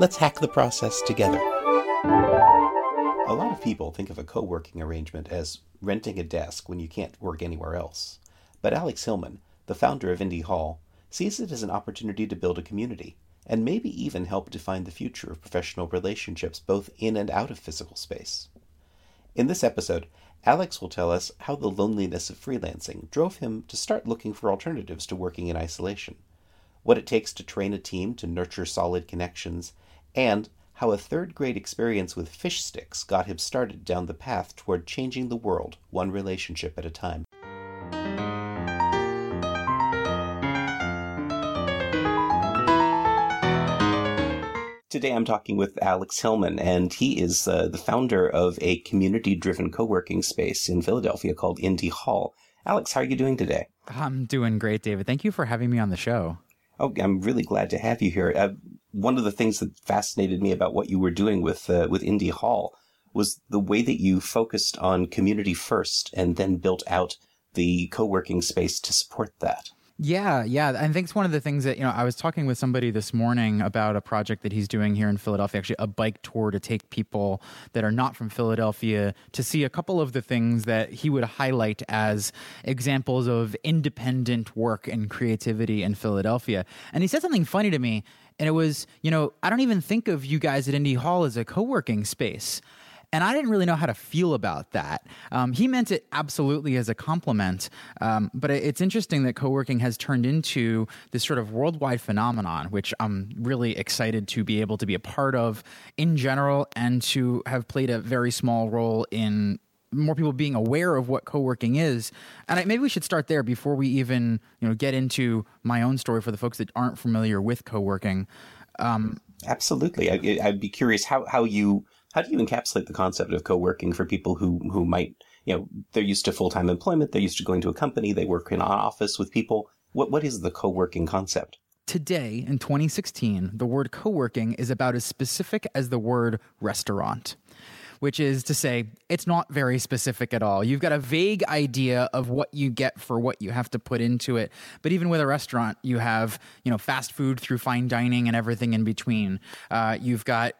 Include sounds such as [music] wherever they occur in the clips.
let's hack the process together. A lot of people think of a co working arrangement as renting a desk when you can't work anywhere else. But Alex Hillman, the founder of Indy Hall, sees it as an opportunity to build a community and maybe even help define the future of professional relationships both in and out of physical space. In this episode, Alex will tell us how the loneliness of freelancing drove him to start looking for alternatives to working in isolation, what it takes to train a team to nurture solid connections, and how a third grade experience with fish sticks got him started down the path toward changing the world one relationship at a time. Today I'm talking with Alex Hillman, and he is uh, the founder of a community driven co working space in Philadelphia called Indy Hall. Alex, how are you doing today? I'm doing great, David. Thank you for having me on the show. Oh, I'm really glad to have you here. Uh, one of the things that fascinated me about what you were doing with uh, with Indy Hall was the way that you focused on community first and then built out the co working space to support that. Yeah, yeah. I think it's one of the things that, you know, I was talking with somebody this morning about a project that he's doing here in Philadelphia, actually a bike tour to take people that are not from Philadelphia to see a couple of the things that he would highlight as examples of independent work and creativity in Philadelphia. And he said something funny to me, and it was, you know, I don't even think of you guys at Indy Hall as a co working space. And I didn't really know how to feel about that. Um, he meant it absolutely as a compliment, um, but it's interesting that co working has turned into this sort of worldwide phenomenon, which I'm really excited to be able to be a part of in general and to have played a very small role in more people being aware of what co-working is. And I, maybe we should start there before we even you know get into my own story for the folks that aren't familiar with co-working. Um, absolutely. I, i'd be curious how, how you how do you encapsulate the concept of co-working for people who who might you know they're used to full-time employment they're used to going to a company they work in an office with people. What what is the co-working concept? Today, in 2016, the word co working is about as specific as the word restaurant which is to say, it's not very specific at all. You've got a vague idea of what you get for what you have to put into it. But even with a restaurant, you have, you know, fast food through fine dining and everything in between. Uh, you've got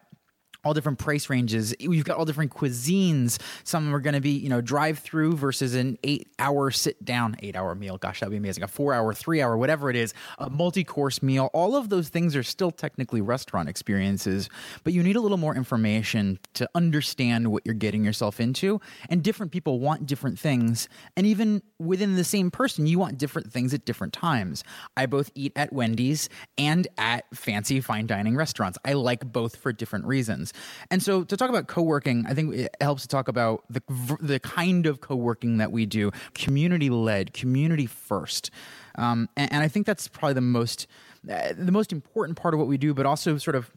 all different price ranges. We've got all different cuisines. Some are going to be, you know, drive through versus an eight hour sit down, eight hour meal. Gosh, that'd be amazing. A four hour, three hour, whatever it is, a multi course meal. All of those things are still technically restaurant experiences, but you need a little more information to understand what you're getting yourself into. And different people want different things. And even within the same person, you want different things at different times. I both eat at Wendy's and at fancy fine dining restaurants. I like both for different reasons. And so to talk about co-working, I think it helps to talk about the the kind of co-working that we do, community led, community first. Um, and, and, I think that's probably the most uh, the most important part of what we do, but also sort of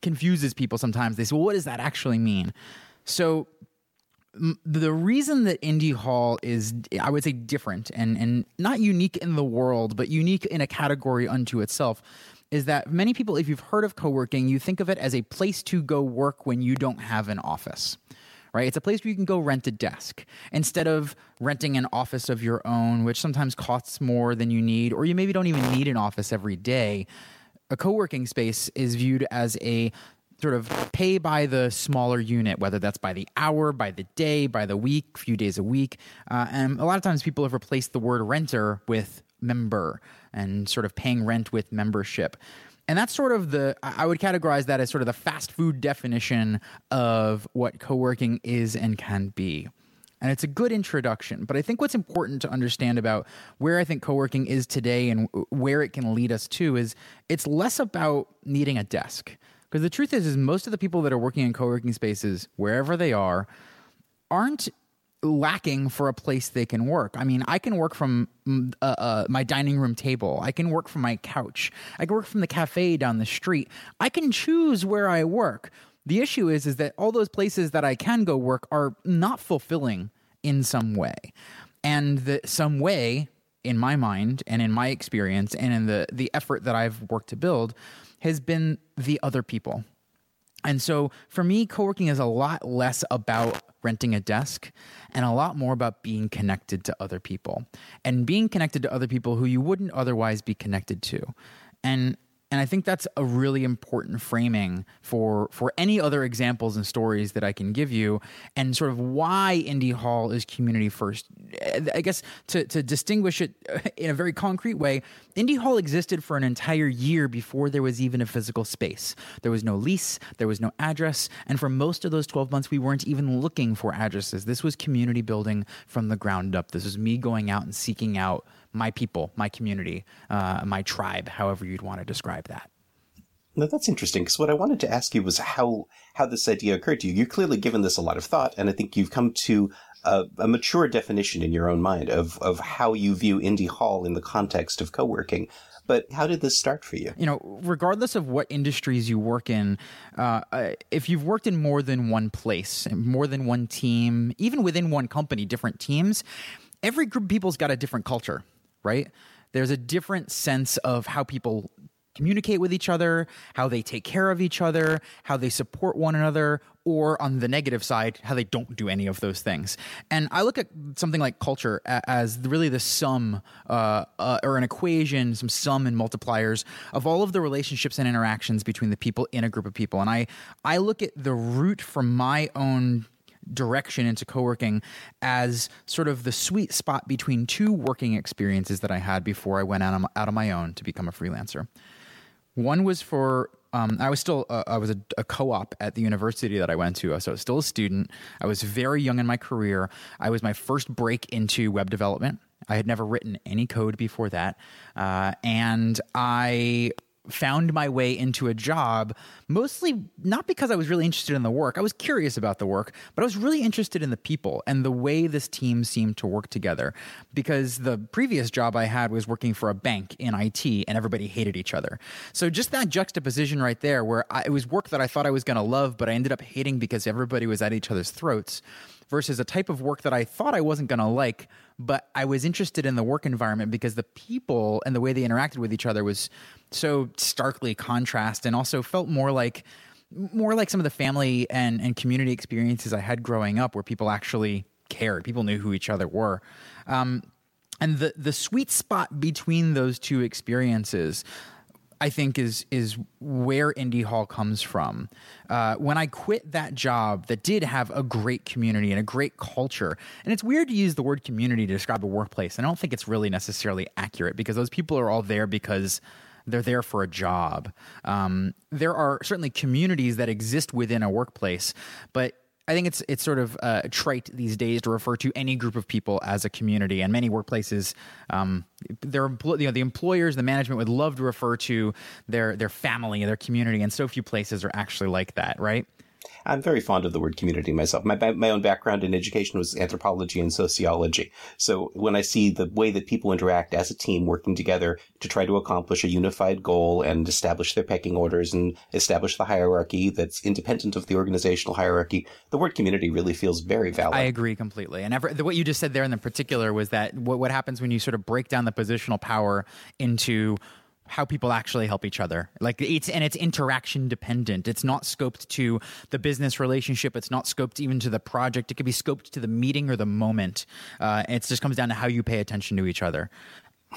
confuses people sometimes. They say, "Well, what does that actually mean?" So the reason that indy Hall is, I would say, different and, and not unique in the world, but unique in a category unto itself is that many people, if you've heard of co working, you think of it as a place to go work when you don't have an office. Right? It's a place where you can go rent a desk instead of renting an office of your own, which sometimes costs more than you need, or you maybe don't even need an office every day. A co working space is viewed as a sort of pay by the smaller unit, whether that's by the hour, by the day, by the week, few days a week. Uh, and a lot of times people have replaced the word renter with member and sort of paying rent with membership. And that's sort of the, I would categorize that as sort of the fast food definition of what co working is and can be. And it's a good introduction. But I think what's important to understand about where I think co working is today and where it can lead us to is it's less about needing a desk. Because the truth is, is most of the people that are working in co working spaces, wherever they are, aren't lacking for a place they can work. I mean, I can work from mm, uh, uh, my dining room table. I can work from my couch. I can work from the cafe down the street. I can choose where I work. The issue is, is that all those places that I can go work are not fulfilling in some way, and the some way in my mind and in my experience and in the the effort that I've worked to build has been the other people. And so for me, co working is a lot less about renting a desk and a lot more about being connected to other people and being connected to other people who you wouldn't otherwise be connected to. And and I think that's a really important framing for for any other examples and stories that I can give you, and sort of why Indy Hall is community first. I guess to to distinguish it in a very concrete way, Indy Hall existed for an entire year before there was even a physical space. There was no lease, there was no address, and for most of those twelve months, we weren't even looking for addresses. This was community building from the ground up. This was me going out and seeking out my people, my community, uh, my tribe, however you'd want to describe that. No, that's interesting because what I wanted to ask you was how how this idea occurred to you. You've clearly given this a lot of thought, and I think you've come to a, a, mature definition in your own mind of of how you view Indy Hall in the context of co-working. But how did this start for you? You know, regardless of what industries you work in, uh, if you've worked in more than one place, more than one team, even within one company, different teams, every group of people's got a different culture right? There's a different sense of how people communicate with each other, how they take care of each other, how they support one another, or on the negative side, how they don't do any of those things. And I look at something like culture as really the sum uh, uh, or an equation, some sum and multipliers of all of the relationships and interactions between the people in a group of people. And I, I look at the root from my own direction into co-working as sort of the sweet spot between two working experiences that I had before I went out on, out on my own to become a freelancer. One was for um, I was still uh, I was a, a, co-op at the university that I went to, so I was still a student. I was very young in my career. I was my first break into web development. I had never written any code before that, uh, and I found my way into a job mostly not because I was really interested in the work. I was curious about the work, but I was really interested in the people and the way this team seemed to work together. Because the previous job I had was working for a bank in IT and everybody hated each other. So just that juxtaposition right there, where I, it was work that I thought I was going to love, but I ended up hating because everybody was at each other's throats versus a type of work that I thought I wasn't going to like, but I was interested in the work environment because the people and the way they interacted with each other was so starkly contrast and also felt more like more like some of the family and, and community experiences I had growing up where people actually cared. People knew who each other were. Um, and the the sweet spot between those two experiences I think is is where Indy Hall comes from. Uh, when I quit that job that did have a great community and a great culture, and it's weird to use the word community to describe a workplace. I don't think it's really necessarily accurate because those people are all there because they're there for a job. Um, there are certainly communities that exist within a workplace, but I think it's it's sort of uh, trite these days to refer to any group of people as a community, and many workplaces, um, their you know the employers, the management would love to refer to their their family, their community, and so few places are actually like that, right? I'm very fond of the word community myself. My, my own background in education was anthropology and sociology. So when I see the way that people interact as a team working together to try to accomplish a unified goal and establish their pecking orders and establish the hierarchy that's independent of the organizational hierarchy, the word community really feels very valid. I agree completely. And ever, what you just said there in the particular was that what, what happens when you sort of break down the positional power into how people actually help each other. Like it's and it's interaction dependent. It's not scoped to the business relationship. It's not scoped even to the project. It could be scoped to the meeting or the moment. Uh, it just comes down to how you pay attention to each other.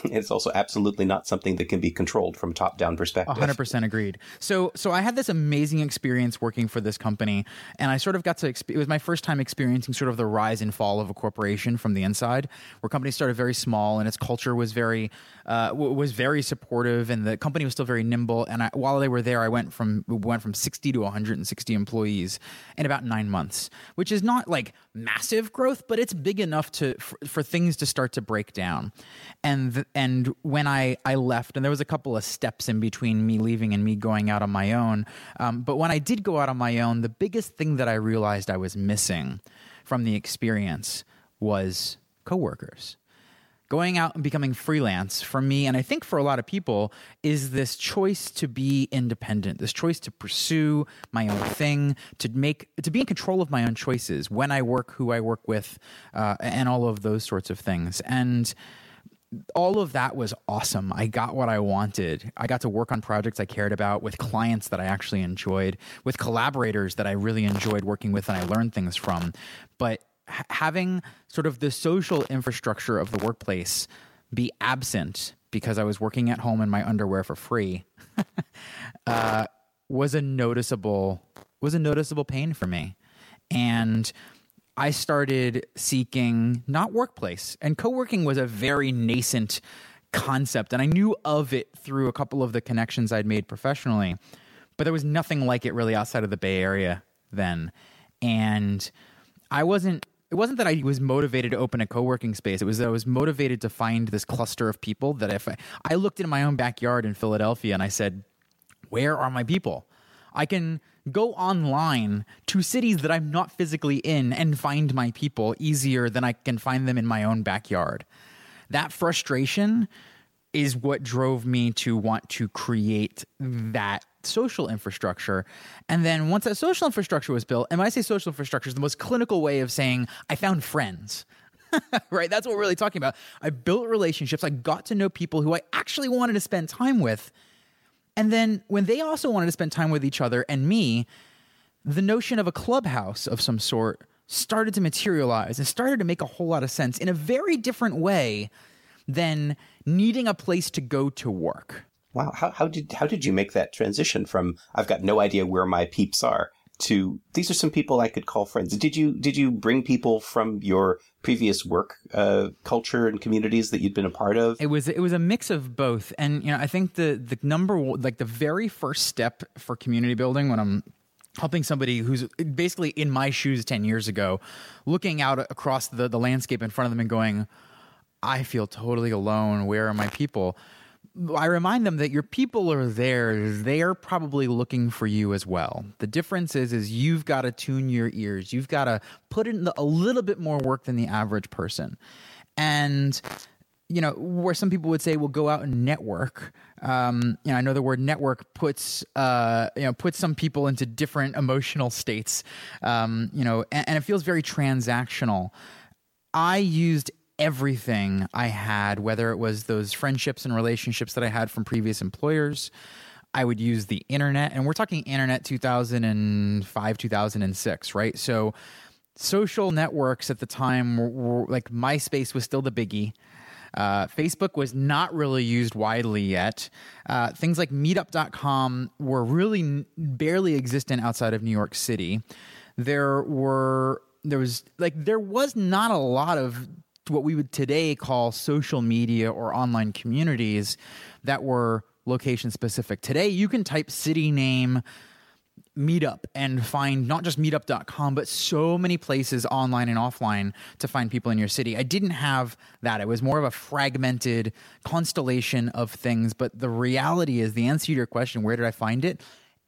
It's also absolutely not something that can be controlled from a top down perspective. 100% agreed. So so I had this amazing experience working for this company and I sort of got to it was my first time experiencing sort of the rise and fall of a corporation from the inside where companies started very small and its culture was very uh, was very supportive and the company was still very nimble and I, while they were there I went from went from 60 to 160 employees in about 9 months, which is not like massive growth, but it's big enough to for, for things to start to break down. And and when I I left, and there was a couple of steps in between me leaving and me going out on my own. Um, but when I did go out on my own, the biggest thing that I realized I was missing from the experience was coworkers going out and becoming freelance for me and i think for a lot of people is this choice to be independent this choice to pursue my own thing to make to be in control of my own choices when i work who i work with uh, and all of those sorts of things and all of that was awesome. I got what I wanted. I got to work on projects I cared about with clients that I actually enjoyed, with collaborators that I really enjoyed working with and I learned things from. But having sort of the social infrastructure of the workplace be absent because I was working at home in my underwear for free [laughs] uh, was a noticeable was a noticeable pain for me, and I started seeking not workplace and co-working was a very nascent concept, and I knew of it through a couple of the connections I'd made professionally, but there was nothing like it really outside of the Bay Area then, and I wasn't it wasn't that I was motivated to open a co-working space. It was that I was motivated to find this cluster of people that if I, I looked in my own backyard in Philadelphia and I said, where are my people? I can go online to cities that I'm not physically in and find my people easier than I can find them in my own backyard. That frustration is what drove me to want to create that social infrastructure. And then once that social infrastructure was built, and when I say social infrastructure is the most clinical way of saying I found friends. [laughs] right? That's what we're really talking about. I built relationships. I got to know people who I actually wanted to spend time with. And then when they also wanted to spend time with each other and me, the notion of a clubhouse of some sort started to materialize and started to make a whole lot of sense in a very different way than needing a place to go to work. Wow, how, how did how did you make that transition from I've got no idea where my peeps are to these are some people I could call friends? Did you did you bring people from your previous work uh, culture and communities that you'd been a part of? It was it was a mix of both, and you know I think the the number like the very first step for community building when I'm helping somebody who's basically in my shoes 10 years ago looking out across the, the landscape in front of them and going I feel totally alone. Where are my people? I remind them that your people are there. They're probably looking for you as well. The difference is, is you've got to tune your ears. You've got to put in a little bit more work than the average person. And you know, where some people would say, "Well, go out and network." Um, you know, I know the word network puts uh, you know puts some people into different emotional states. Um, you know, and, and it feels very transactional. I used everything I had, whether it was those friendships and relationships that I had from previous employers. I would use the internet, and we're talking internet 2005, 2006, right? So, social networks at the time were, were like MySpace was still the biggie. Uh, Facebook was not really used widely yet. Uh, things like meetup.com were really n- barely existent outside of New York City. There were there was like there was not a lot of what we would today call social media or online communities that were location specific. Today, you can type city name meetup and find not just meetup.com but so many places online and offline to find people in your city. I didn't have that. It was more of a fragmented constellation of things but the reality is the answer to your question where did i find it?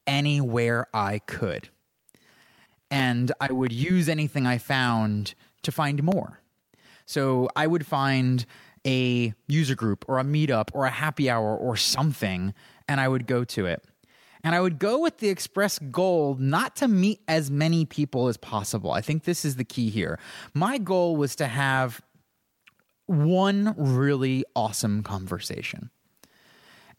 Anywhere i could. And i would use anything i found to find more so I would find a user group or a meetup or a happy hour or something, and I would go to it. And I would go with the express goal not to meet as many people as possible. I think this is the key here. My goal was to have one really awesome conversation.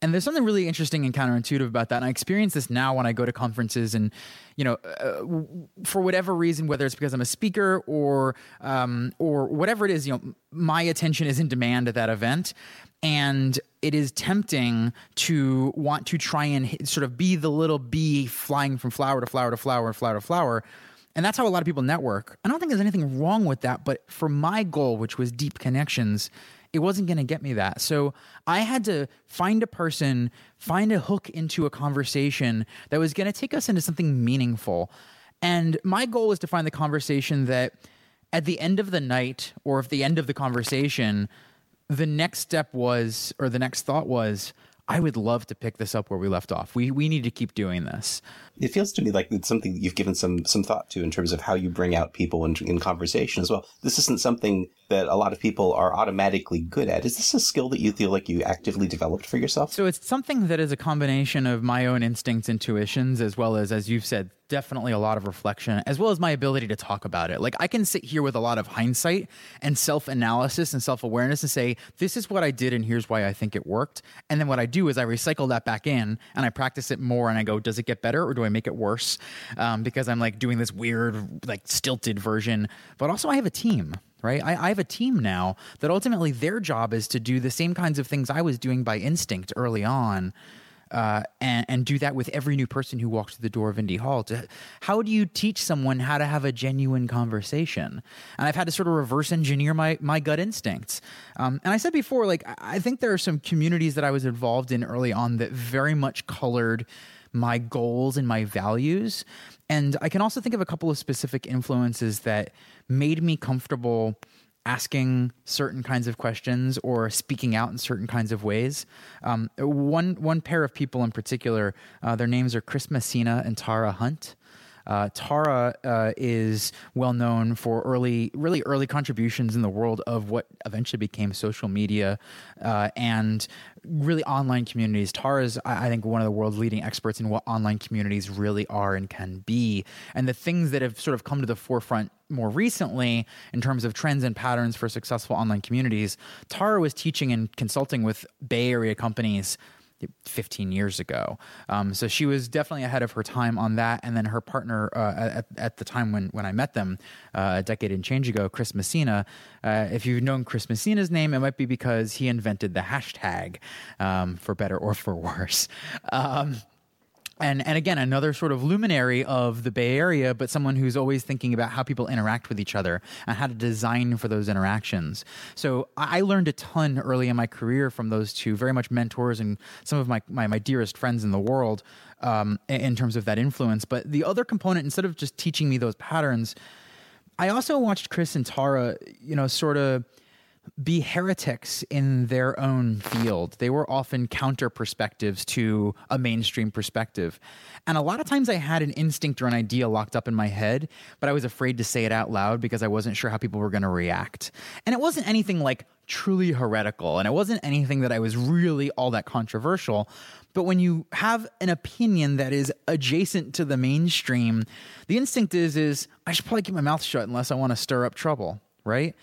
And there's something really interesting and counterintuitive about that. And I experience this now when I go to conferences and, you know, uh, for whatever reason, whether it's because I'm a speaker or, um, or whatever it is, you know, my attention is in demand at that event. And it is tempting to want to try and sort of be the little bee flying from flower to flower to flower and flower to flower. And that's how a lot of people network. I don't think there's anything wrong with that. But for my goal, which was deep connections, it wasn't going to get me that. So I had to find a person, find a hook into a conversation that was going to take us into something meaningful. And my goal was to find the conversation that at the end of the night or at the end of the conversation, the next step was, or the next thought was, I would love to pick this up where we left off. We we need to keep doing this. It feels to me like it's something you've given some some thought to in terms of how you bring out people in, in conversation as well. This isn't something that a lot of people are automatically good at. Is this a skill that you feel like you actively developed for yourself? So it's something that is a combination of my own instincts, intuitions, as well as, as you've said, definitely a lot of reflection, as well as my ability to talk about it. Like I can sit here with a lot of hindsight and self analysis and self awareness and say, this is what I did and here's why I think it worked. And then what I do is I recycle that back in and I practice it more and I go, does it get better or do I make it worse? Um, because I'm like doing this weird, like stilted version. But also, I have a team right? I, I, have a team now that ultimately their job is to do the same kinds of things I was doing by instinct early on. Uh, and, and do that with every new person who walks through the door of Indy Hall. To, how do you teach someone how to have a genuine conversation? And I've had to sort of reverse engineer my, my gut instincts. Um, and I said before, like, I think there are some communities that I was involved in early on that very much colored my goals and my values. And I can also think of a couple of specific influences that made me comfortable asking certain kinds of questions or speaking out in certain kinds of ways. Um, one one pair of people in particular, uh, their names are Chris Messina and Tara Hunt. Uh, Tara uh, is well known for early, really early contributions in the world of what eventually became social media uh, and really online communities. Tara is, I think, one of the world's leading experts in what online communities really are and can be. And the things that have sort of come to the forefront more recently in terms of trends and patterns for successful online communities, Tara was teaching and consulting with Bay Area companies 15 years ago. Um, so she was definitely ahead of her time on that. And then her partner uh, at, at the time when, when I met them uh, a decade and change ago, Chris Messina. Uh, if you've known Chris Messina's name, it might be because he invented the hashtag um, for better or for worse. [laughs] Um, and and again another sort of luminary of the bay area but someone who's always thinking about how people interact with each other and how to design for those interactions. So i learned a ton early in my career from those two very much mentors and some of my my, my dearest friends in the world um, in terms of that influence. But the other component instead of just teaching me those patterns i also watched chris and tara you know sort of be heretics in their own field. They were often counter perspectives to a mainstream perspective. And a lot of times I had an instinct or an idea locked up in my head, but I was afraid to say it out loud because I wasn't sure how people were going to react. And it wasn't anything like truly heretical, and it wasn't anything that I was really all that controversial. But when you have an opinion that is adjacent to the mainstream, the instinct is is I should probably keep my mouth shut unless I want to stir up trouble, right?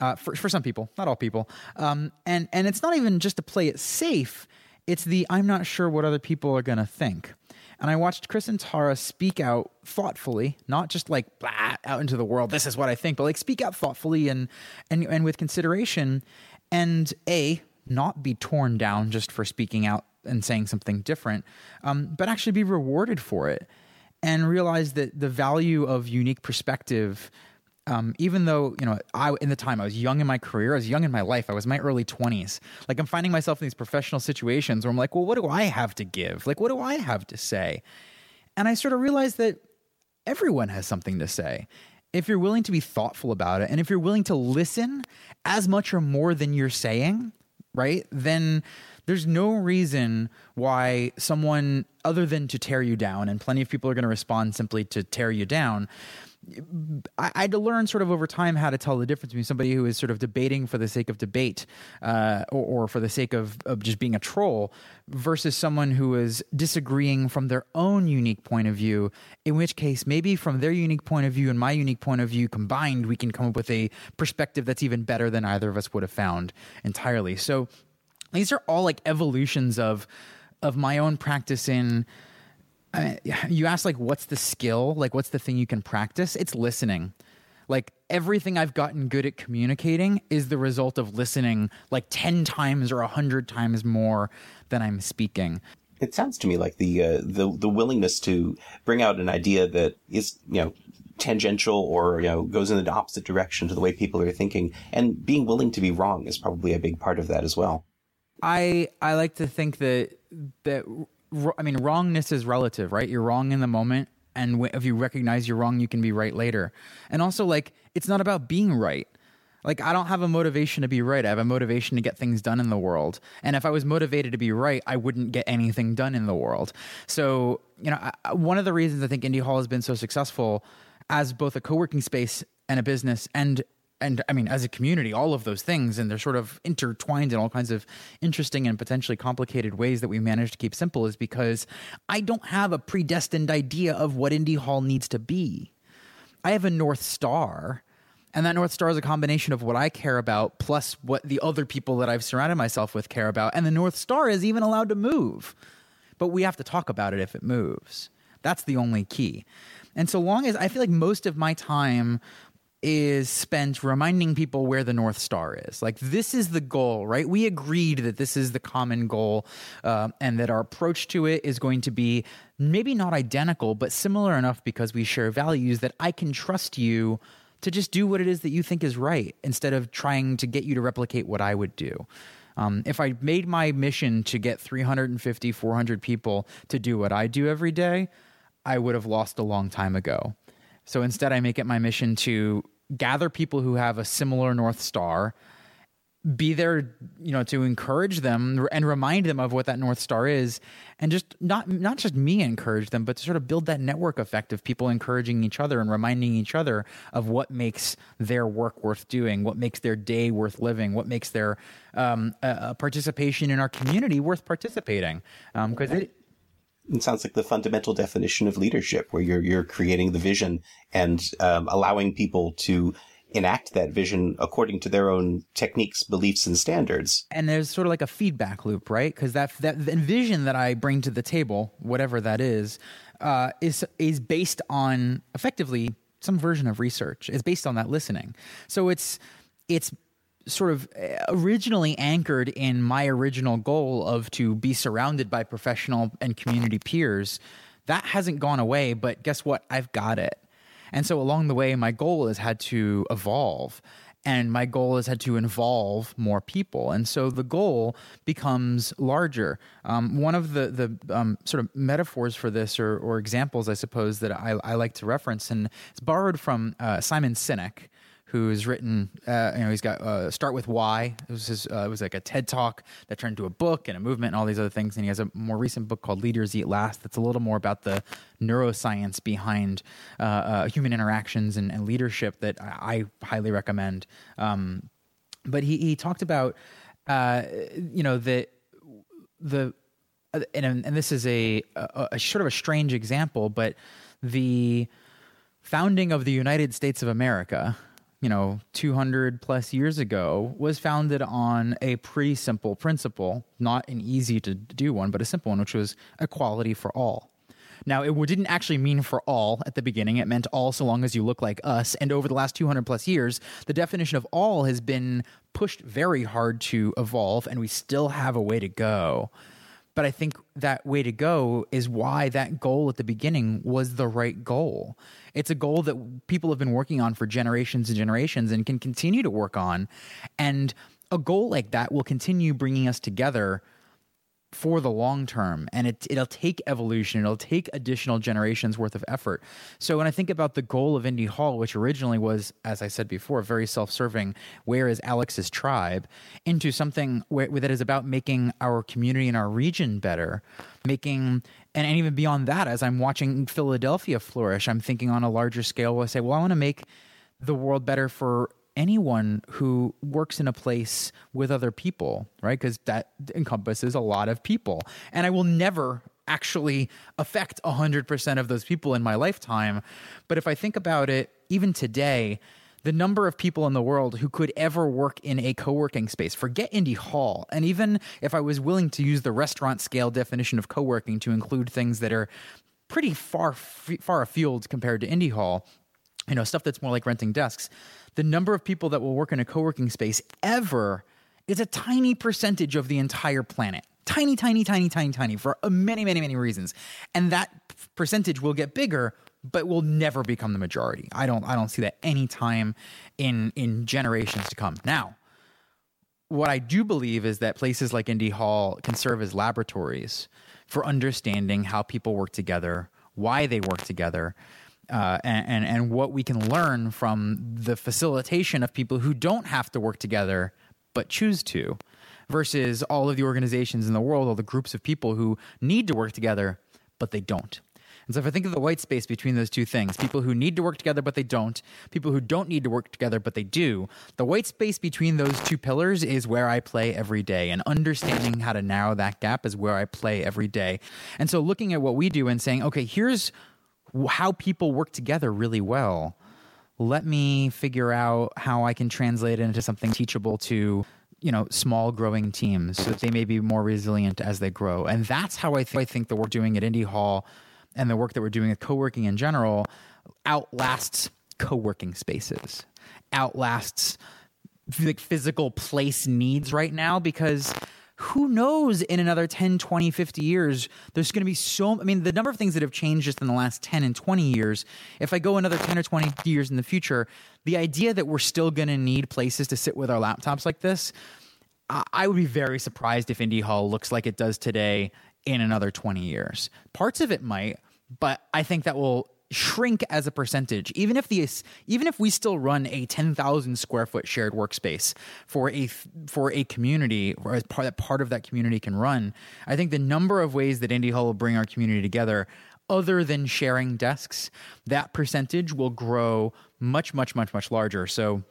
Uh, for, for some people, not all people. Um, and, and it's not even just to play it safe, it's the I'm not sure what other people are going to think. And I watched Chris and Tara speak out thoughtfully, not just like blah out into the world. This is what I think, but like speak out thoughtfully and and and with consideration, and a not be torn down just for speaking out and saying something different, um, but actually be rewarded for it, and realize that the value of unique perspective um, even though you know I in the time I was young in my career, I was young in my life. I was in my early twenties. Like I'm finding myself in these professional situations where I'm like, well, what do I have to give? Like, what do I have to say? And I sort of realized that everyone has something to say. If you're willing to be thoughtful about it, and if you're willing to listen as much or more than you're saying, right? Then there's no reason why someone other than to tear you down, and plenty of people are going to respond simply to tear you down. I, I had to learn sort of over time how to tell the difference between somebody who is sort of debating for the sake of debate uh, or, or, for the sake of, of just being a troll versus someone who is disagreeing from their own unique point of view, in which case, maybe from their unique point of view and my unique point of view combined, we can come up with a perspective that's even better than either of us would have found entirely. So these are all like evolutions of of my own practice in I [laughs] you ask like what's the skill? Like what's the thing you can practice? It's listening. Like everything i've gotten good at communicating is the result of listening like 10 times or 100 times more than i'm speaking. It sounds to me like the uh, the the willingness to bring out an idea that is you know tangential or you know goes in the opposite direction to the way people are thinking. And being willing to be wrong is probably a big part of that as well. I i like to think that that I mean, wrongness is relative, right? You're wrong in the moment, and if you recognize you're wrong, you can be right later. And also, like, it's not about being right. Like I don't have a motivation to be right. I have a motivation to get things done in the world. And if I was motivated to be right, I wouldn't get anything done in the world. So, you know, I, one of the reasons I think Indy Hall has been so successful as both a co-working space and a business and and I mean, as a community, all of those things, and they're sort of intertwined in all kinds of interesting and potentially complicated ways that we manage to keep simple, is because I don't have a predestined idea of what Indy Hall needs to be. I have a North Star, and that North Star is a combination of what I care about plus what the other people that I've surrounded myself with care about. And the North Star is even allowed to move, but we have to talk about it if it moves. That's the only key. And so long as I feel like most of my time is spent reminding people where the North Star is. Like, this is the goal, right? We agreed that this is the common goal uh, and that our approach to it is going to be maybe not identical, but similar enough because we share values that I can trust you to just do what it is that you think is right instead of trying to get you to replicate what I would do. Um, if I made my mission to get 350, 400 people to do what I do every day, I would have lost a long time ago. So instead, I make it my mission to gather people who have a similar North Star, be there, you know, to encourage them and remind them of what that North Star is, and just not not just me encourage them, but to sort of build that network effect of people encouraging each other and reminding each other of what makes their work worth doing, what makes their day worth living, what makes their um, uh, participation in our community worth participating. Because um, it it sounds like the fundamental definition of leadership, where you're you're creating the vision and um, allowing people to enact that vision according to their own techniques, beliefs, and standards. And there's sort of like a feedback loop, right? Because that that vision that I bring to the table, whatever that is, uh, is is based on effectively some version of research. It's based on that listening. So it's it's sort of uh, originally anchored in my original goal of to be surrounded by professional and community peers. That hasn't gone away, but guess what? I've got it. And so along the way, my goal has had to evolve and my goal has had to involve more people and so the goal becomes larger um, one of the the um, sort of metaphors for this or, or examples i suppose that I, I, like to reference and it's borrowed from uh, simon sinek who's written, uh, you know, he's got uh, Start With Why. It was, his, uh, it was like a TED talk that turned into a book and a movement and all these other things. And he has a more recent book called Leaders Eat Last that's a little more about the neuroscience behind uh, uh, human interactions and, and, leadership that I, I highly recommend. Um, but he, he talked about, uh, you know, the, the, and, and this is a, a, a sort of a strange example, but the founding of the United States of America you know, 200 plus years ago was founded on a pretty simple principle, not an easy to do one, but a simple one, which was equality for all. Now, it didn't actually mean for all at the beginning. It meant all so long as you look like us. And over the last 200 plus years, the definition of all has been pushed very hard to evolve, and we still have a way to go. But I think that way to go is why that goal at the beginning was the right goal. It's a goal that people have been working on for generations and generations and can continue to work on. And a goal like that will continue bringing us together for the long term and it, it'll take evolution it'll take additional generations worth of effort. So when i think about the goal of indy hall which originally was as i said before very self-serving where is alex's tribe into something where, that is about making our community and our region better making and, and even beyond that as i'm watching philadelphia flourish i'm thinking on a larger scale where i say well i want to make the world better for anyone who works in a place with other people, right? Because that encompasses a lot of people. And I will never actually affect 100% of those people in my lifetime. But if I think about it, even today, the number of people in the world who could ever work in a co-working space forget indy hall and even if i was willing to use the restaurant scale definition of co-working to include things that are pretty far far afield compared to indy hall you know stuff that's more like renting desks. The number of people that will work in a co-working space ever is a tiny percentage of the entire planet. Tiny tiny tiny tiny tiny for uh, many many many reasons. And that percentage will get bigger but will never become the majority. I don't i don't see that any time in in generations to come. Now what i do believe is that places like indy hall can serve as laboratories for understanding how people work together why they work together uh, and, and and what we can learn from the facilitation of people who don't have to work together but choose to, versus all of the organizations in the world, all the groups of people who need to work together but they don't. And so if I think of the white space between those two things, people who need to work together but they don't, people who don't need to work together but they do, the white space between those two pillars is where I play every day. And understanding how to narrow that gap is where I play every day. And so looking at what we do and saying, okay, here's how people work together really well. Let me figure out how I can translate it into something teachable to you know small growing teams so that they may be more resilient as they grow and that's how i, th- I think the work doing at indy hall and the work that we're doing at co-working in general outlasts co-working spaces outlasts like physical place needs right now because who knows in another 10 20 50 years there's going to be so i mean the number of things that have changed just in the last 10 and 20 years if i go another 10 or 20 years in the future the idea that we're still going to need places to sit with our laptops like this i would be very surprised if indy hall looks like it does today in another 20 years. Parts of it might but i think that will shrink as a percentage. Even if the even if we still run a 10,000 square foot shared workspace for a for a community or as part that part of that community can run i think the number of ways that indy hall will bring our community together other than sharing desks that percentage will grow much much much much larger. So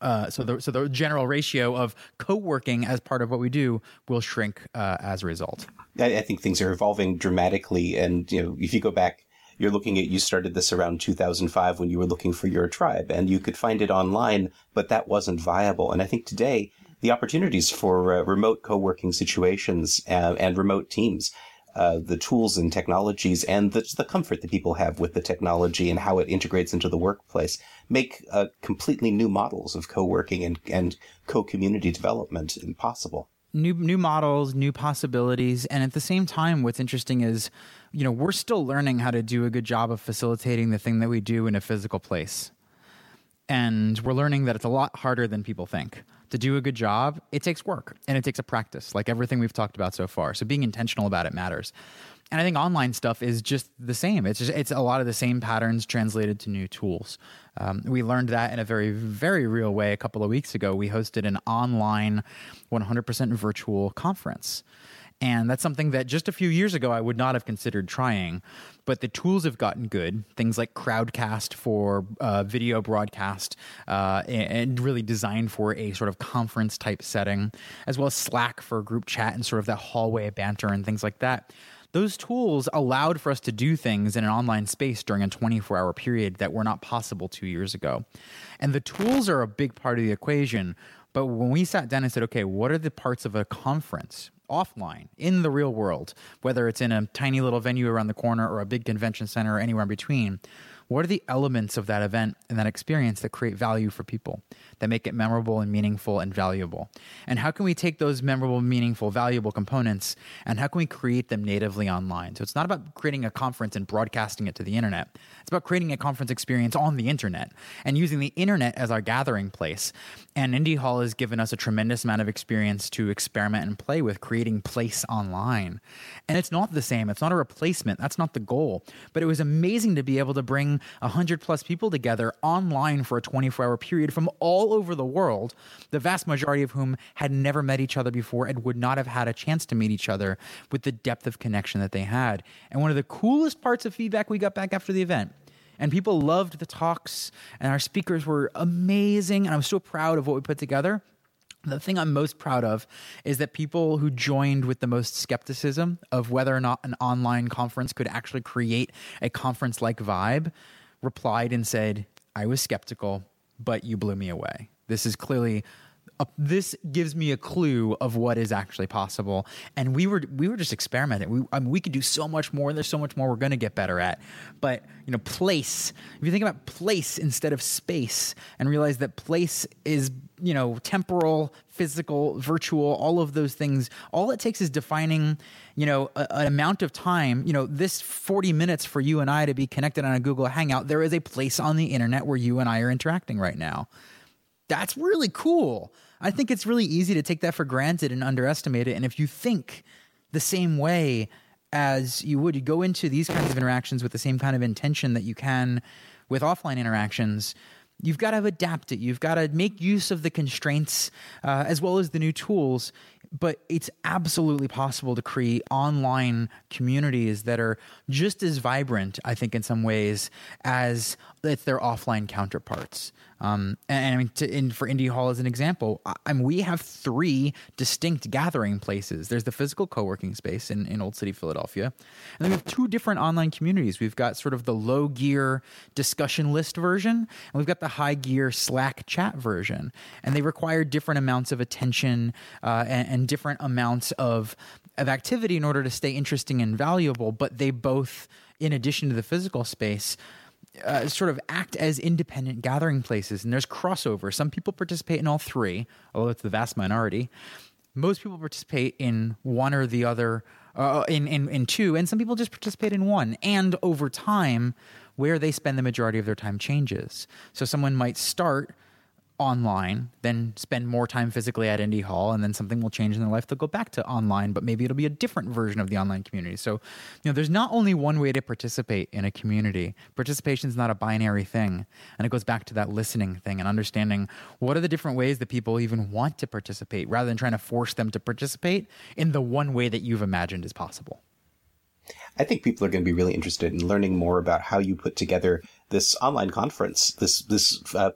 uh, so the so the general ratio of co-working as part of what we do will shrink uh, as a result. I, I think things are evolving dramatically, and you know, if you go back you're looking at you started this around 2005 when you were looking for your tribe and you could find it online but that wasn't viable. And i think today the opportunities for uh, remote co-working situations uh, and remote teams uh, the tools and technologies and the, the, comfort that people have with the technology and how it integrates into the workplace make uh, completely new models of co-working and, and co-community development possible new new models new possibilities and at the same time what's interesting is you know, we're still learning how to do a good job of facilitating the thing that we do in a physical place. And we're learning that it's a lot harder than people think. To do a good job, it takes work and it takes a practice, like everything we've talked about so far. So being intentional about it matters. And I think online stuff is just the same. It's just it's a lot of the same patterns translated to new tools. Um, we learned that in a very very real way a couple of weeks ago. We hosted an online, 100% virtual conference and that's something that just a few years ago I would not have considered trying. But the tools have gotten good. Things like Crowdcast for uh, video broadcast uh, and really designed for a sort of conference type setting, as well as Slack for group chat and sort of that hallway banter and things like that those tools allowed for us to do things in an online space during a 24 hour period that were not possible two years ago. And the tools are a big part of the equation. But when we sat down and said, okay, what are the parts of a conference? offline in the real world, whether it's in a tiny little venue around the corner or a big convention center or anywhere in between, what are the elements of that event and that experience that create value for people, that make it memorable and meaningful and valuable? And how can we take those memorable, meaningful, valuable components and how can we create them natively online? So it's not about creating a conference and broadcasting it to the internet. It's about creating a conference experience on the internet and using the internet as our gathering place. And Indy Hall has given us a tremendous amount of experience to experiment and play with creating place online. And it's not the same, it's not a replacement. That's not the goal. But it was amazing to be able to bring 100 plus people together online for a 24 hour period from all over the world, the vast majority of whom had never met each other before and would not have had a chance to meet each other with the depth of connection that they had. And one of the coolest parts of feedback we got back after the event and people loved the talks and our speakers were amazing and i'm so proud of what we put together the thing I'm most proud of is that people who joined with the most skepticism of whether or not an online conference could actually create a conference like vibe replied and said, I was skeptical, but you blew me away. This is clearly this gives me a clue of what is actually possible. And we were we were just experimenting. We I mean, we could do so much more. There's so much more we're going to get better at. But you know, place. If you think about place instead of space, and realize that place is you know temporal, physical, virtual, all of those things. All it takes is defining you know an amount of time. You know, this 40 minutes for you and I to be connected on a Google Hangout. There is a place on the internet where you and I are interacting right now that's really cool. I think it's really easy to take that for granted and underestimate it. And if you think the same way as you would. You go into these kinds of interactions with the same kind of intention that you can with offline interactions. You've got to adapt it. You've got to make use of the constraints uh, as well as the new tools but it's absolutely possible to create online communities that are just as vibrant, I think, in some ways, as it's their offline counterparts. Um, and, I mean, to, for Indy Hall as an example, I, I, mean, we have three distinct gathering places. There's the physical co-working space in, in Old City, Philadelphia, and then we have two different online communities. We've got sort of the low gear discussion list version, and we've got the high gear Slack chat version, and they require different amounts of attention uh, and, and different amounts of of activity in order to stay interesting and valuable. But they both, in addition to the physical space uh, sort of act as independent gathering places, and there's crossover. Some people participate in all three, although it's the vast minority. Most people participate in one or the other, uh, in, in in two, and some people just participate in one. And over time, where they spend the majority of their time changes. So someone might start online, then spend more time physically at Indy Hall, and then something will change in their life. They'll go back to online, but maybe it'll be a different version of the online community. So, you know, there's not only one way to participate in a community. Participation is not a binary thing, and it goes back to that listening thing and understanding what are the different ways that people even want to participate, rather than trying to force them to participate in the one way that you've imagined is possible. I think people are going to be really interested in learning more about how you put together this online conference, this this uh,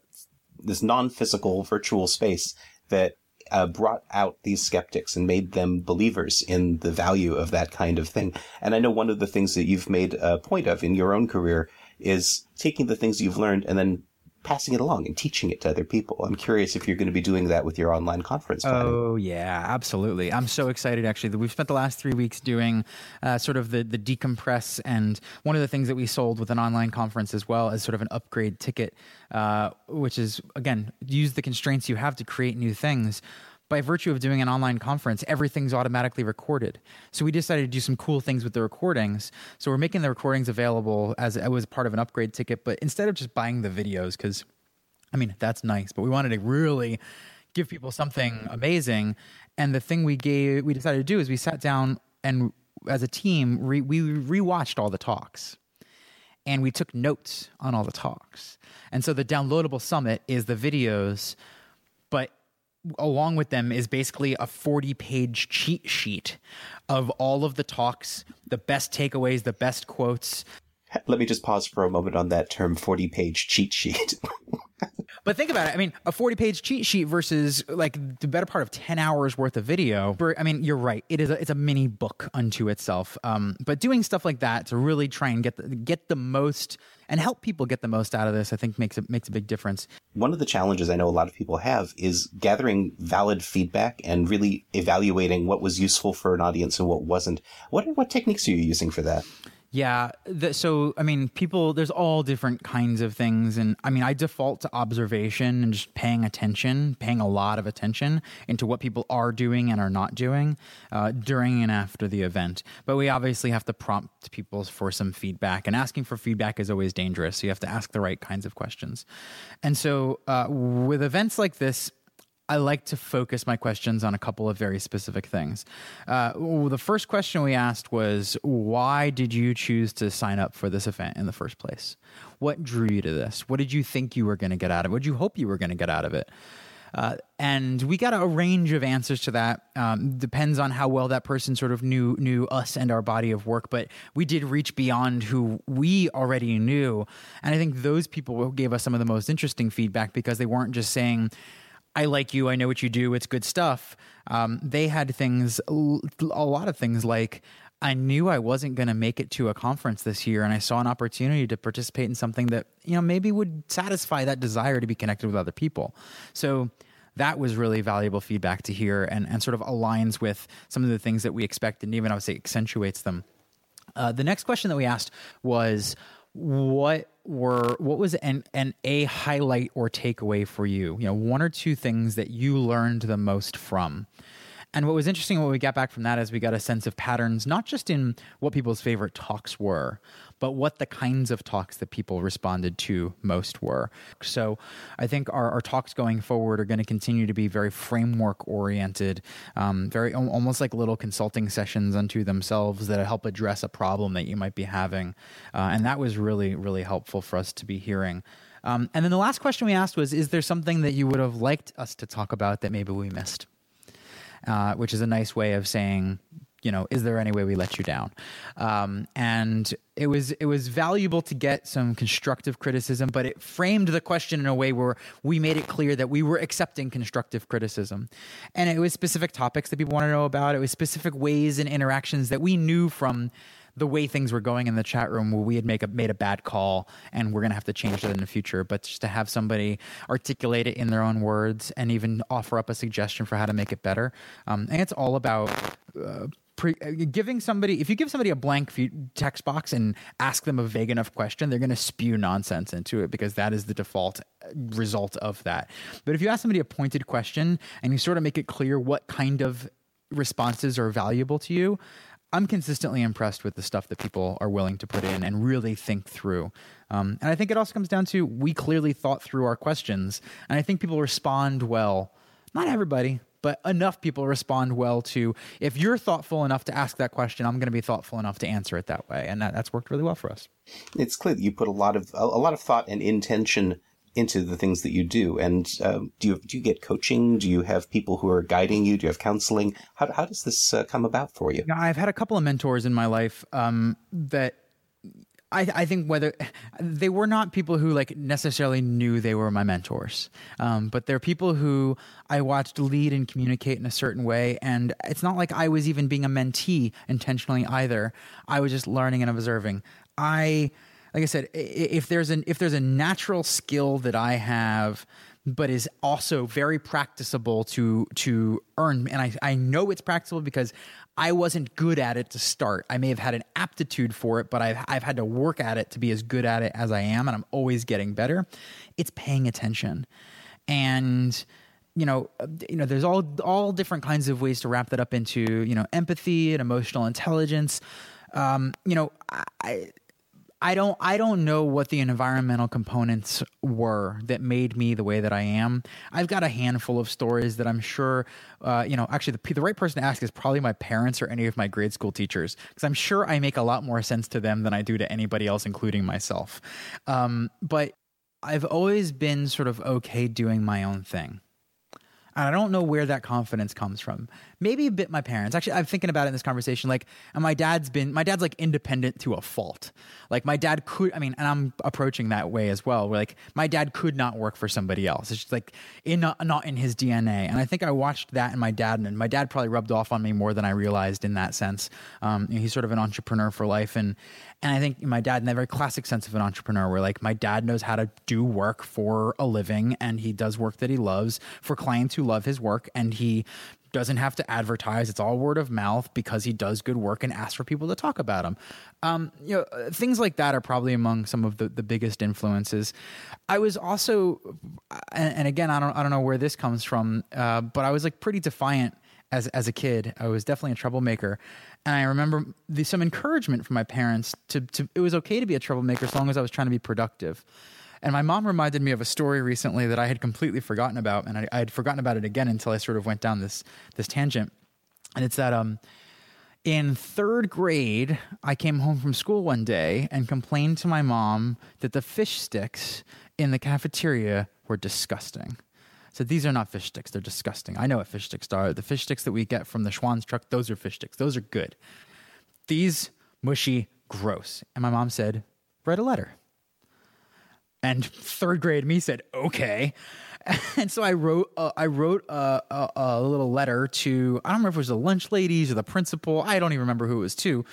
this non-physical virtual space that uh, brought out these skeptics and made them believers in the value of that kind of thing. And I know one of the things that you've made a point of in your own career is taking the things you've learned and then passing it along and teaching it to other people. I'm curious if you're going to be doing that with your online conference. Oh yeah, absolutely. I'm so excited actually that we've spent the last three weeks doing uh, sort of the the decompress and one of the things that we sold with an online conference as well as sort of an upgrade ticket, uh, which is again use the constraints you have to create new things by virtue of doing an online conference, everything's automatically recorded. So we decided to do some cool things with the recordings. So we're making the recordings available as it was part of an upgrade ticket, but instead of just buying the videos, because I mean that's nice, but we wanted to really give people something amazing. And the thing we gave, we decided to do is we sat down and as a team, re, we rewatched all the talks and we took notes on all the talks. And so the downloadable summit is the videos, along with them is basically a 40 page cheat sheet of all of the talks, the best takeaways, the best quotes. Let me just pause for a moment on that term 40 page cheat sheet. [laughs] But think about it. I mean, a 40 page cheat sheet versus like the better part of 10 hours worth of video. I mean, you're right. It is a, it's a mini book unto itself. Um, but doing stuff like that to really try and get the, get the most and help people get the most out of this, I think makes it makes a big difference. One of the challenges I know a lot of people have is gathering valid feedback and really evaluating what was useful for an audience and what wasn't. What what techniques are you using for that? Yeah. The, so, I mean, people, there's all different kinds of things. And I mean, I default to observation and just paying attention, paying a lot of attention into what people are doing and are not doing uh, during and after the event. But we obviously have to prompt people for some feedback. And asking for feedback is always dangerous. So you have to ask the right kinds of questions. And so, uh, with events like this, I like to focus my questions on a couple of very specific things. Uh, the first question we asked was, why did you choose to sign up for this event in the first place? What drew you to this? What did you think you were going to get out of it? What did you hope you were going to get out of it? Uh, and we got a range of answers to that. Um, depends on how well that person sort of knew knew us and our body of work. But we did reach beyond who we already knew, and I think those people gave us some of the most interesting feedback because they weren't just saying, I like you. I know what you do. It's good stuff. Um, they had things, a lot of things like, I knew I wasn't going to make it to a conference this year, and I saw an opportunity to participate in something that, you know, maybe would satisfy that desire to be connected with other people. So that was really valuable feedback to hear and, and sort of aligns with some of the things that we expect and even I would say accentuates them. Uh, the next question that we asked was, what were what was an an a highlight or takeaway for you? You know, one or two things that you learned the most from. And what was interesting, what we got back from that is we got a sense of patterns, not just in what people's favorite talks were, but what the kinds of talks that people responded to most were. So I think our, our talks going forward are going to continue to be very framework oriented, um, very almost like little consulting sessions unto themselves that help address a problem that you might be having. Uh, and that was really, really helpful for us to be hearing. Um, and then the last question we asked was Is there something that you would have liked us to talk about that maybe we missed? Uh, which is a nice way of saying, you know, is there any way we let you down? Um, and it was it was valuable to get some constructive criticism, but it framed the question in a way where we made it clear that we were accepting constructive criticism, and it was specific topics that people want to know about. It was specific ways and interactions that we knew from the way things were going in the chat room where we had make a, made a bad call and we're going to have to change that in the future. But just to have somebody articulate it in their own words and even offer up a suggestion for how to make it better. Um, and it's all about. Uh, Pre, uh, giving somebody if you give somebody a blank text box and ask them a vague enough question they're going to spew nonsense into it because that is the default uh, result of that but if you ask somebody a pointed question and you sort of make it clear what kind of responses are valuable to you I'm consistently impressed with the stuff that people are willing to put in and really think through. Um, and I think it also comes down to we clearly thought through our questions, and I think people respond well. Not everybody, but enough people respond well to if you're thoughtful enough to ask that question, I'm going to be thoughtful enough to answer it that way, and that, that's worked really well for us. It's clear that you put a lot of a, a lot of thought and intention into the things that you do. And um, do you do you get coaching? Do you have people who are guiding you? Do you have counseling? How how does this uh, come about for you? I've had a couple of mentors in my life um, that. I, I, think whether they were not people who like necessarily knew they were my mentors, um, but they're people who I watched lead and communicate in a certain way. And it's not like I was even being a mentee intentionally either. I was just learning and observing. I like I said, if there's an if there's a natural skill that I have, but is also very practicable to to earn, and I I know it's practicable because I wasn't good at it to start. I may have had an aptitude for it, but I've I've had to work at it to be as good at it as I am, and I'm always getting better. It's paying attention, and you know, you know, there's all all different kinds of ways to wrap that up into you know empathy and emotional intelligence. Um, you know, I, I don't I don't know what the environmental components were that made me the way that I am. I've got a handful of stories that I'm sure, uh, you know, actually the, the right person to ask is probably my parents or any of my grade school teachers because I'm sure I make a lot more sense to them than I do to anybody else, including myself. Um, but I've always been sort of okay doing my own thing. And I don't know where that confidence comes from. Maybe a bit my parents. Actually, I'm thinking about it in this conversation. Like, and my dad's been, my dad's like independent to a fault. Like, my dad could, I mean, and I'm approaching that way as well. Where like, my dad could not work for somebody else. It's just like in not, not in his DNA. And I think I watched that in my dad, and my dad probably rubbed off on me more than I realized in that sense. Um, he's sort of an entrepreneur for life, and and I think my dad, in that very classic sense of an entrepreneur, where like my dad knows how to do work for a living and he does work that he loves for clients who love his work and he doesn't have to advertise. It's all word of mouth because he does good work and asks for people to talk about him. Um, you know, things like that are probably among some of the, the biggest influences. I was also, and, and again, I don't, I don't know where this comes from, uh, but I was like pretty defiant as as a kid. I was definitely a troublemaker, and I remember the, some encouragement from my parents to, to it was okay to be a troublemaker as long as I was trying to be productive. And my mom reminded me of a story recently that I had completely forgotten about, and I, I had forgotten about it again until I sort of went down this this tangent. And it's that um, in third grade, I came home from school one day and complained to my mom that the fish sticks in the cafeteria were disgusting said, These are not fish sticks. They're disgusting. I know what fish sticks are. The fish sticks that we get from the Schwan's truck, those are fish sticks. Those are good. These, mushy, gross. And my mom said, Write a letter. And third grade me said, Okay. [laughs] And so I wrote, uh, I wrote a, a, a little letter to, I don't remember if it was the lunch ladies or the principal. I don't even remember who it was to.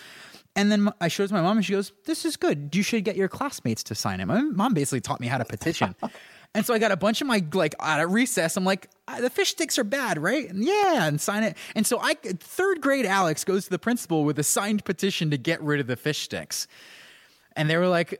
And then I showed it to my mom, and she goes, "This is good. You should get your classmates to sign it." My mom basically taught me how to petition. [laughs] And so I got a bunch of my like out at recess. I'm like, ah, the fish sticks are bad, right? And yeah, and sign it. And so I third grade Alex goes to the principal with a signed petition to get rid of the fish sticks. And they were like,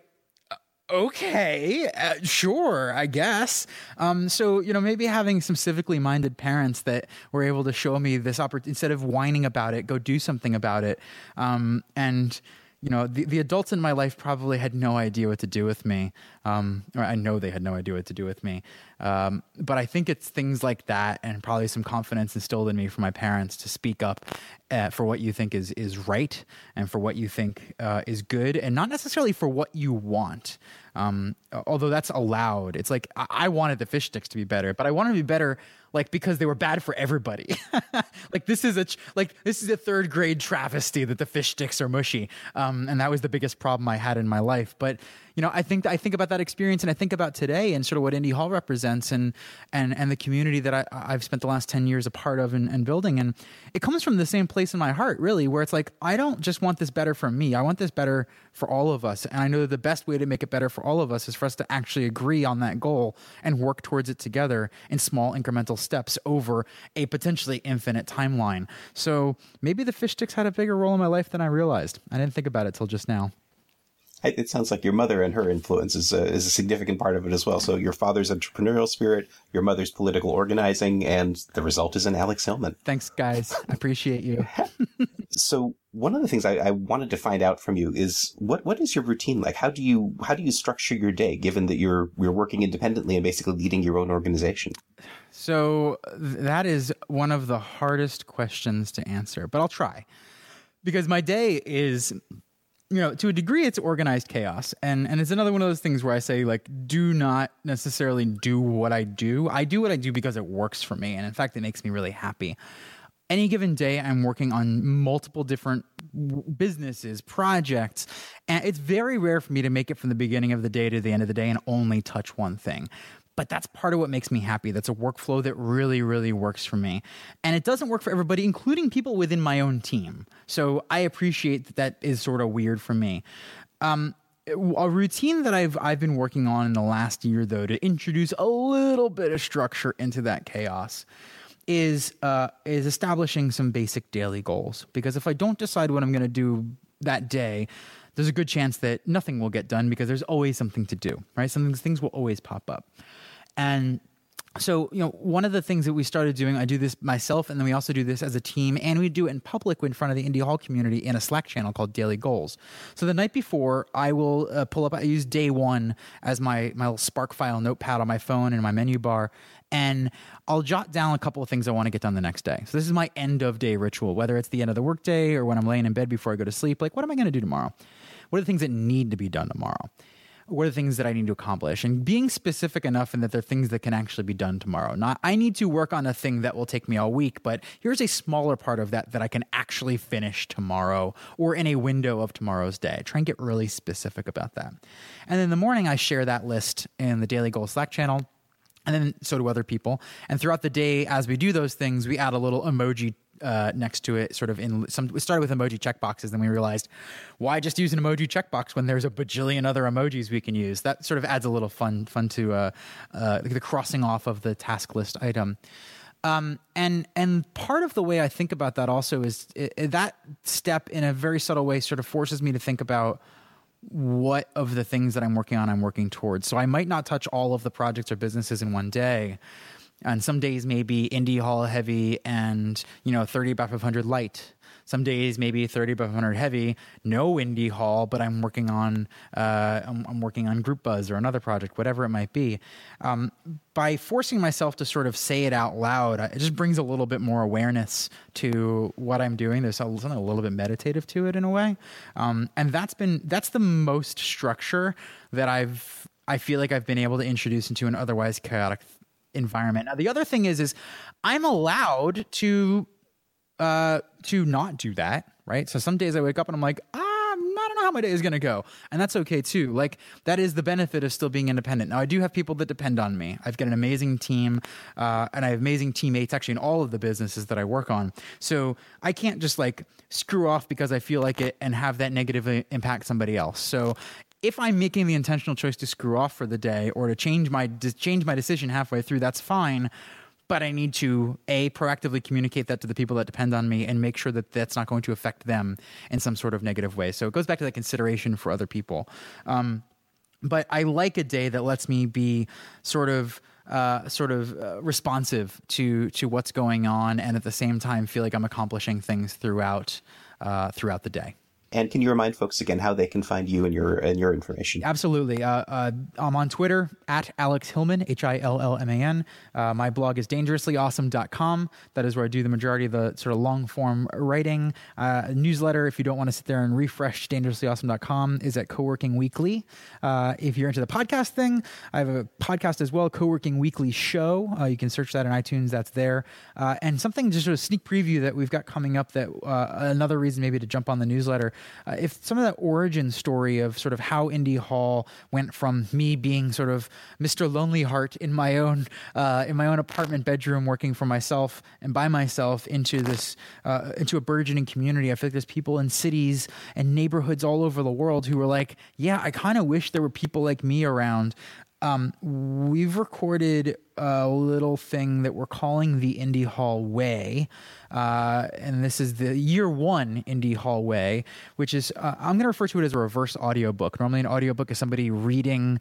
okay, uh, sure, I guess. Um, so you know, maybe having some civically minded parents that were able to show me this opportunity instead of whining about it, go do something about it. Um, and you know, the, the adults in my life probably had no idea what to do with me. Um, or I know they had no idea what to do with me. Um, but I think it's things like that and probably some confidence instilled in me from my parents to speak up uh, for what you think is, is right and for what you think uh, is good and not necessarily for what you want. Um, although that's allowed. It's like I-, I wanted the fish sticks to be better, but I wanted to be better like because they were bad for everybody. [laughs] like this is a ch- like this is a third grade travesty that the fish sticks are mushy, um, and that was the biggest problem I had in my life. But you know, I think I think about that experience and I think about today and sort of what Indy Hall represents and and and the community that I, I've spent the last ten years a part of and, and building. And it comes from the same place in my heart, really, where it's like I don't just want this better for me. I want this better for all of us. And I know that the best way to make it better for all of us is for us to actually agree on that goal and work towards it together in small incremental steps over a potentially infinite timeline. So maybe the fish sticks had a bigger role in my life than I realized. I didn't think about it till just now. It sounds like your mother and her influence is a, is a significant part of it as well. So your father's entrepreneurial spirit, your mother's political organizing, and the result is an Alex Hillman. Thanks, guys. I appreciate you. [laughs] so one of the things I, I, wanted to find out from you is what what is your routine like? How do you how do you structure your day, given that you're you're working independently and basically leading your own organization? So that is one of the hardest questions to answer, but I'll try because my day is you know, to a degree, it's organized chaos, and and it's another one of those things where I say like, do not necessarily do what I do. I do what I do because it works for me, and in fact, it makes me really happy. Any given day, I'm working on multiple different businesses, projects, and it's very rare for me to make it from the beginning of the day to the end of the day and only touch one thing but that's part of what makes me happy. That's a workflow that really, really works for me. And it doesn't work for everybody, including people within my own team. So I appreciate that that is sort of weird for me. Um, a routine that I've I've been working on in the last year, though, to introduce a little bit of structure into that chaos, is uh, is establishing some basic daily goals. Because if I don't decide what I'm going to do that day, there's a good chance that nothing will get done because there's always something to do, right? Some things will always pop up. And so, you know, one of the things that we started doing, I do this myself, and then we also do this as a team, and we do it in public in front of the Indy Hall community in a Slack channel called Daily Goals. So the night before, I will uh, pull up, I use day one as my, my little Spark file notepad on my phone and my menu bar, and I'll jot down a couple of things I want to get done the next day. So this is my end of day ritual, whether it's the end of the workday or when I'm laying in bed before I go to sleep. Like, what am I going to do tomorrow? What are the things that need to be done tomorrow? What are the things that I need to accomplish and being specific enough in that they're things that can actually be done tomorrow. Not I need to work on a thing that will take me all week, but here's a smaller part of that that I can actually finish tomorrow or in a window of tomorrow's day. Try and get really specific about that. And then in the morning I share that list in the Daily Goal Slack channel and then so do other people. And throughout the day, as we do those things, we add a little emoji uh, next to it, sort of in some. We started with emoji checkboxes, then we realized why just use an emoji checkbox when there's a bajillion other emojis we can use. That sort of adds a little fun, fun to uh, uh, the crossing off of the task list item. Um, and and part of the way I think about that also is it, it, that step in a very subtle way sort of forces me to think about what of the things that I'm working on I'm working towards. So I might not touch all of the projects or businesses in one day, and some days maybe indy Hall heavy and you know 30 by 500 light. Some days maybe 30 by 500 heavy no indy Hall but i'm working on uh, I'm, I'm, working on GroupBuzz or another project whatever it might be. Um, by forcing myself to sort of say it out loud it just brings a little bit more awareness to what i'm doing. There's something a little bit meditative to it in a way. Um, and that's been that's the most structure that i've I feel like I've been able to introduce into an otherwise chaotic environment. Now the other thing is is I'm allowed to uh to not do that, right? So some days I wake up and I'm like, ah, I don't know how my day is going to go. And that's okay too. Like that is the benefit of still being independent. Now I do have people that depend on me. I've got an amazing team uh, and I have amazing teammates actually in all of the businesses that I work on. So I can't just like screw off because I feel like it and have that negatively impact somebody else. So if I'm making the intentional choice to screw off for the day or to change my to change my decision halfway through, that's fine. But I need to a proactively communicate that to the people that depend on me and make sure that that's not going to affect them in some sort of negative way. So it goes back to that consideration for other people. Um, but I like a day that lets me be sort of uh, sort of uh, responsive to to what's going on, and at the same time feel like I'm accomplishing things throughout uh, throughout the day. And can you remind folks again how they can find you and your and your information? Absolutely. Uh, uh, I'm on Twitter at Alex Hillman, H I L L M A N. Uh, my blog is dangerouslyawesome.com. That is where I do the majority of the sort of long form writing. Uh, newsletter, if you don't want to sit there and refresh dangerouslyawesome.com, is at Coworking Weekly. Uh, if you're into the podcast thing, I have a podcast as well, Coworking Weekly Show. Uh, you can search that in iTunes, that's there. and something, just sort of sneak preview that we've got coming up that another reason maybe to jump on the newsletter uh, if some of that origin story of sort of how Indy Hall went from me being sort of Mr. Lonely Heart in my own uh, in my own apartment bedroom, working for myself and by myself, into this uh, into a burgeoning community. I feel like there's people in cities and neighborhoods all over the world who were like, "Yeah, I kind of wish there were people like me around." Um, we've recorded a little thing that we're calling the Indy Hall Way. Uh, and this is the year one Indy Hall Way, which is, uh, I'm going to refer to it as a reverse audiobook. Normally, an audiobook is somebody reading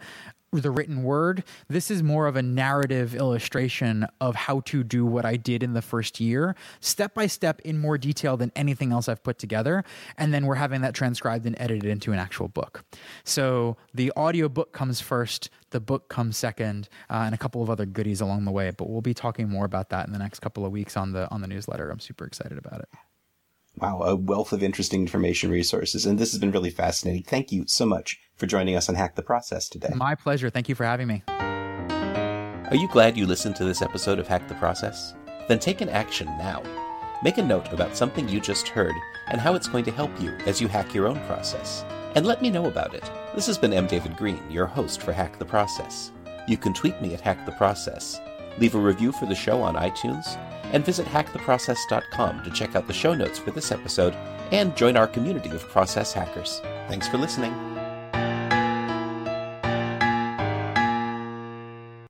the written word. This is more of a narrative illustration of how to do what I did in the first year, step by step in more detail than anything else I've put together. And then we're having that transcribed and edited into an actual book. So the audio book comes first, the book comes second, uh, and a couple of other goodies along the way. But we'll be talking more about that in the next couple of weeks on the on the newsletter. I'm super excited about it. Wow, a wealth of interesting information resources. And this has been really fascinating. Thank you so much for joining us on Hack the Process today. My pleasure. Thank you for having me. Are you glad you listened to this episode of Hack the Process? Then take an action now. Make a note about something you just heard and how it's going to help you as you hack your own process. And let me know about it. This has been M. David Green, your host for Hack the Process. You can tweet me at Hack the Process, leave a review for the show on iTunes, and visit hacktheprocess.com to check out the show notes for this episode and join our community of process hackers. Thanks for listening.